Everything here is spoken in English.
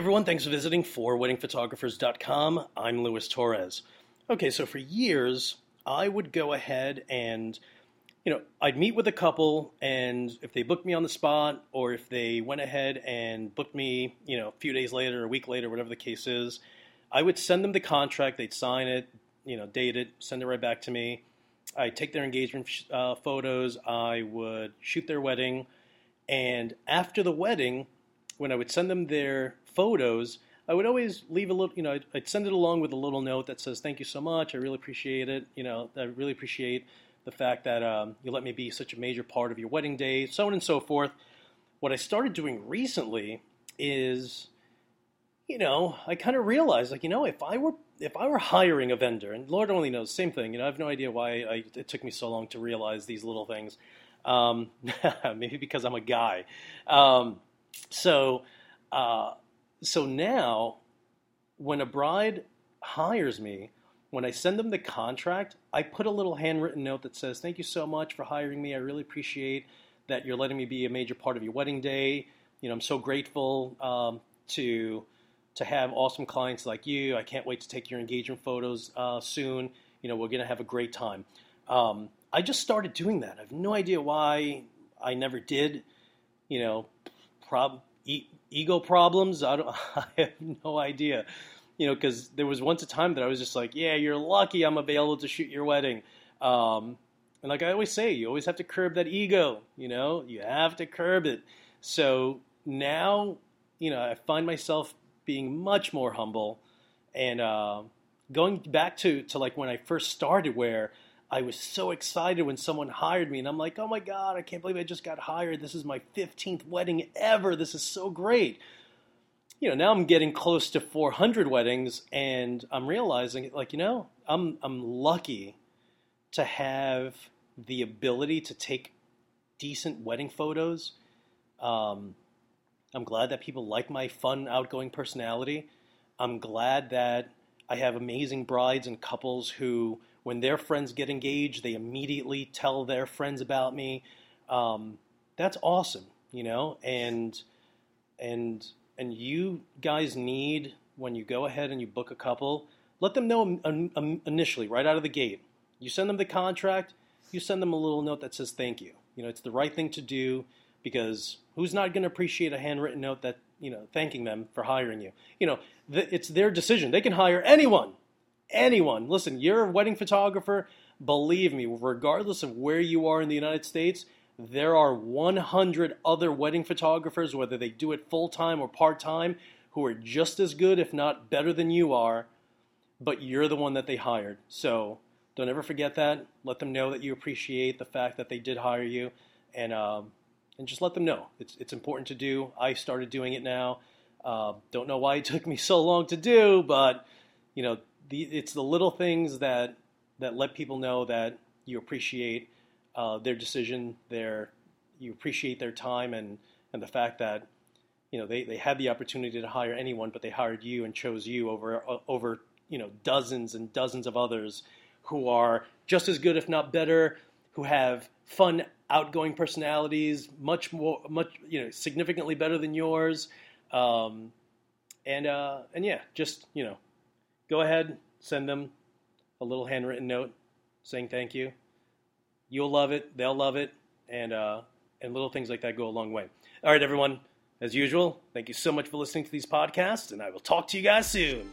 Everyone, thanks for visiting forweddingphotographers.com. I'm Luis Torres. Okay, so for years, I would go ahead and, you know, I'd meet with a couple, and if they booked me on the spot, or if they went ahead and booked me, you know, a few days later, a week later, whatever the case is, I would send them the contract, they'd sign it, you know, date it, send it right back to me. I'd take their engagement uh, photos, I would shoot their wedding, and after the wedding, when I would send them their photos, I would always leave a little, you know, I'd, I'd, send it along with a little note that says, "Thank you so much. I really appreciate it. You know, I really appreciate the fact that um, you let me be such a major part of your wedding day, so on and so forth." What I started doing recently is, you know, I kind of realized, like, you know, if I were if I were hiring a vendor, and Lord only knows, same thing. You know, I have no idea why I, it took me so long to realize these little things. Um, maybe because I'm a guy. Um, so. Uh, so now, when a bride hires me, when I send them the contract, I put a little handwritten note that says, Thank you so much for hiring me. I really appreciate that you're letting me be a major part of your wedding day. You know, I'm so grateful um, to to have awesome clients like you. I can't wait to take your engagement photos uh, soon. You know, we're going to have a great time. Um, I just started doing that. I have no idea why I never did. You know, prob- ego problems. I don't. I have no idea. You know, because there was once a time that I was just like, "Yeah, you're lucky I'm available to shoot your wedding." Um, and like I always say, you always have to curb that ego. You know, you have to curb it. So now, you know, I find myself being much more humble and uh, going back to to like when I first started, where I was so excited when someone hired me, and I'm like, oh my God, I can't believe I just got hired. This is my 15th wedding ever. This is so great. You know, now I'm getting close to 400 weddings, and I'm realizing, like, you know, I'm, I'm lucky to have the ability to take decent wedding photos. Um, I'm glad that people like my fun, outgoing personality. I'm glad that I have amazing brides and couples who when their friends get engaged, they immediately tell their friends about me. Um, that's awesome, you know, and and and you guys need when you go ahead and you book a couple, let them know initially, right out of the gate. You send them the contract, you send them a little note that says thank you. You know, it's the right thing to do because who's not going to appreciate a handwritten note that you know thanking them for hiring you? You know, it's their decision. They can hire anyone anyone, listen, you're a wedding photographer, believe me, regardless of where you are in the United States, there are 100 other wedding photographers, whether they do it full time or part time, who are just as good, if not better than you are, but you're the one that they hired. So don't ever forget that. Let them know that you appreciate the fact that they did hire you, and um, and just let them know. It's it's important to do. I started doing it now. Uh, don't know why it took me so long to do, but you know the, it's the little things that that let people know that you appreciate uh, their decision, their you appreciate their time, and and the fact that you know they, they had the opportunity to hire anyone, but they hired you and chose you over uh, over you know dozens and dozens of others who are just as good, if not better, who have fun, outgoing personalities, much more, much you know, significantly better than yours, um, and uh, and yeah, just you know, go ahead, send them a little handwritten note saying thank you. You'll love it, they'll love it, and uh, and little things like that go a long way. All right, everyone. As usual, thank you so much for listening to these podcasts, and I will talk to you guys soon.